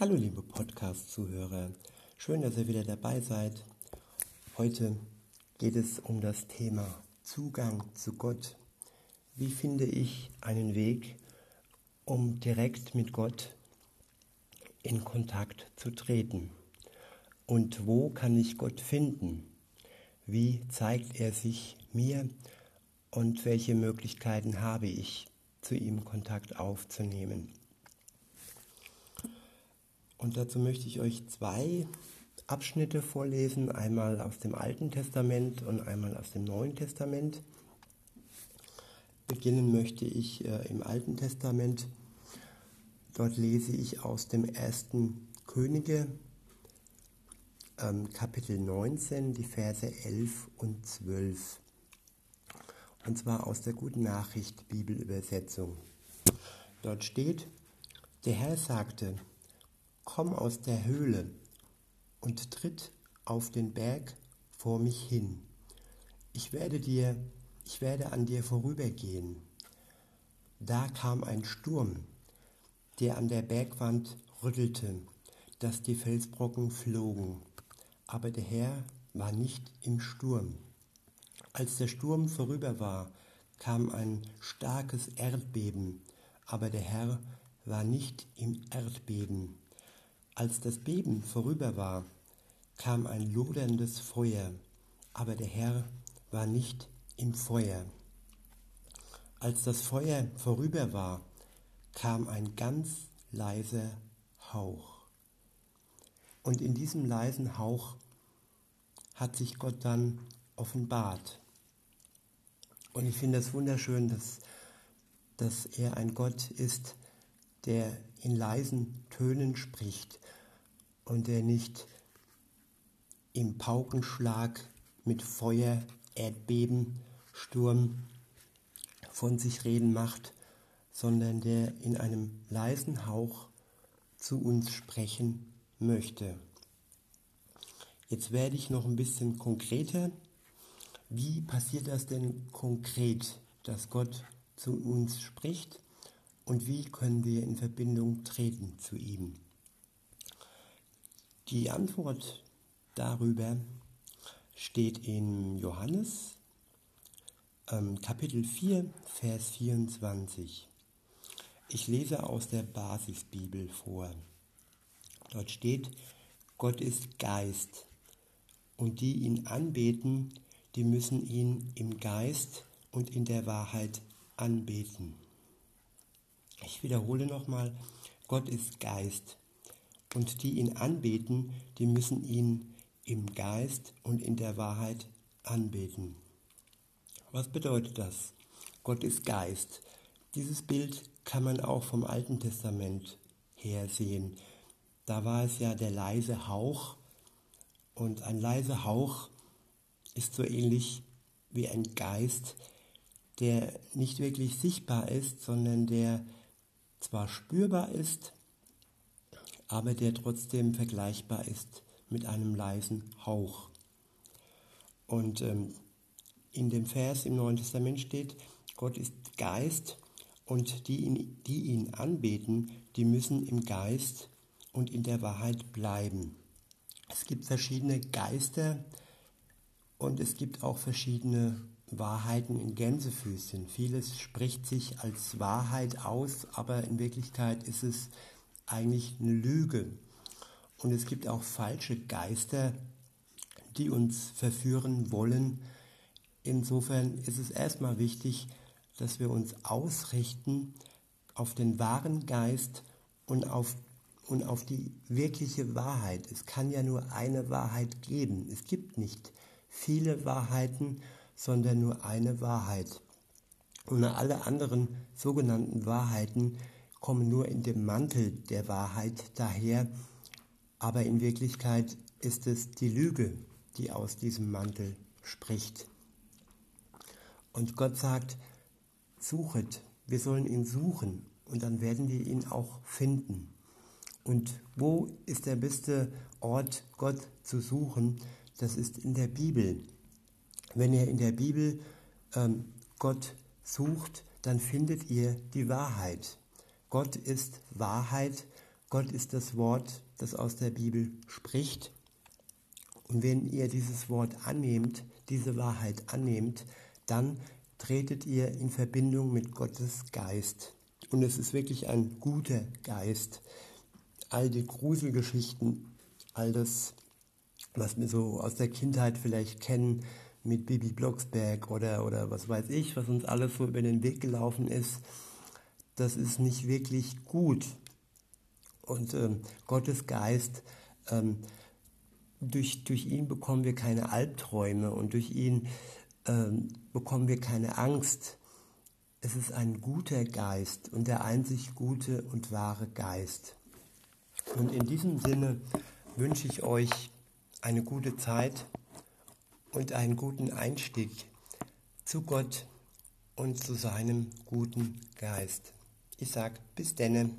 Hallo liebe Podcast-Zuhörer, schön, dass ihr wieder dabei seid. Heute geht es um das Thema Zugang zu Gott. Wie finde ich einen Weg, um direkt mit Gott in Kontakt zu treten? Und wo kann ich Gott finden? Wie zeigt er sich mir und welche Möglichkeiten habe ich, zu ihm Kontakt aufzunehmen? Und dazu möchte ich euch zwei Abschnitte vorlesen, einmal aus dem Alten Testament und einmal aus dem Neuen Testament. Beginnen möchte ich äh, im Alten Testament. Dort lese ich aus dem ersten Könige, ähm, Kapitel 19, die Verse 11 und 12. Und zwar aus der Guten Nachricht Bibelübersetzung. Dort steht, der Herr sagte, komm aus der Höhle und tritt auf den Berg vor mich hin. Ich werde dir, ich werde an dir vorübergehen. Da kam ein Sturm, der an der Bergwand rüttelte, dass die Felsbrocken flogen. Aber der Herr war nicht im Sturm. Als der Sturm vorüber war, kam ein starkes Erdbeben, aber der Herr war nicht im Erdbeben. Als das Beben vorüber war, kam ein loderndes Feuer, aber der Herr war nicht im Feuer. Als das Feuer vorüber war, kam ein ganz leiser Hauch. Und in diesem leisen Hauch hat sich Gott dann offenbart. Und ich finde es wunderschön, dass, dass er ein Gott ist, der in leisen Tönen spricht und der nicht im Paukenschlag mit Feuer, Erdbeben, Sturm von sich reden macht, sondern der in einem leisen Hauch zu uns sprechen möchte. Jetzt werde ich noch ein bisschen konkreter. Wie passiert das denn konkret, dass Gott zu uns spricht und wie können wir in Verbindung treten zu ihm? Die Antwort darüber steht in Johannes ähm, Kapitel 4, Vers 24. Ich lese aus der Basisbibel vor. Dort steht, Gott ist Geist und die ihn anbeten, die müssen ihn im Geist und in der Wahrheit anbeten. Ich wiederhole nochmal, Gott ist Geist und die ihn anbeten, die müssen ihn im Geist und in der Wahrheit anbeten. Was bedeutet das? Gott ist Geist. Dieses Bild kann man auch vom Alten Testament her sehen. Da war es ja der leise Hauch und ein leiser Hauch ist so ähnlich wie ein Geist, der nicht wirklich sichtbar ist, sondern der zwar spürbar ist, aber der trotzdem vergleichbar ist mit einem leisen Hauch. Und ähm, in dem Vers im Neuen Testament steht, Gott ist Geist und die die ihn anbeten, die müssen im Geist und in der Wahrheit bleiben. Es gibt verschiedene Geister und es gibt auch verschiedene Wahrheiten in Gänsefüßchen. Vieles spricht sich als Wahrheit aus, aber in Wirklichkeit ist es eigentlich eine Lüge. Und es gibt auch falsche Geister, die uns verführen wollen. Insofern ist es erstmal wichtig, dass wir uns ausrichten auf den wahren Geist und auf, und auf die wirkliche Wahrheit. Es kann ja nur eine Wahrheit geben. Es gibt nicht viele Wahrheiten, sondern nur eine Wahrheit. Und alle anderen sogenannten Wahrheiten kommen nur in dem Mantel der Wahrheit daher, aber in Wirklichkeit ist es die Lüge, die aus diesem Mantel spricht. Und Gott sagt, suchet, wir sollen ihn suchen und dann werden wir ihn auch finden. Und wo ist der beste Ort, Gott zu suchen? Das ist in der Bibel. Wenn ihr in der Bibel ähm, Gott sucht, dann findet ihr die Wahrheit. Gott ist Wahrheit Gott ist das Wort, das aus der Bibel spricht. Und wenn ihr dieses Wort annehmt, diese Wahrheit annehmt, dann tretet ihr in Verbindung mit Gottes Geist. Und es ist wirklich ein guter Geist. All die Gruselgeschichten, all das, was wir so aus der Kindheit vielleicht kennen, mit Bibi Blocksberg oder, oder was weiß ich, was uns alles so über den Weg gelaufen ist, das ist nicht wirklich gut. Und ähm, Gottes Geist, ähm, durch, durch ihn bekommen wir keine Albträume und durch ihn ähm, bekommen wir keine Angst. Es ist ein guter Geist und der einzig gute und wahre Geist. Und in diesem Sinne wünsche ich euch eine gute Zeit und einen guten Einstieg zu Gott und zu seinem guten Geist. Ich sage bis denne.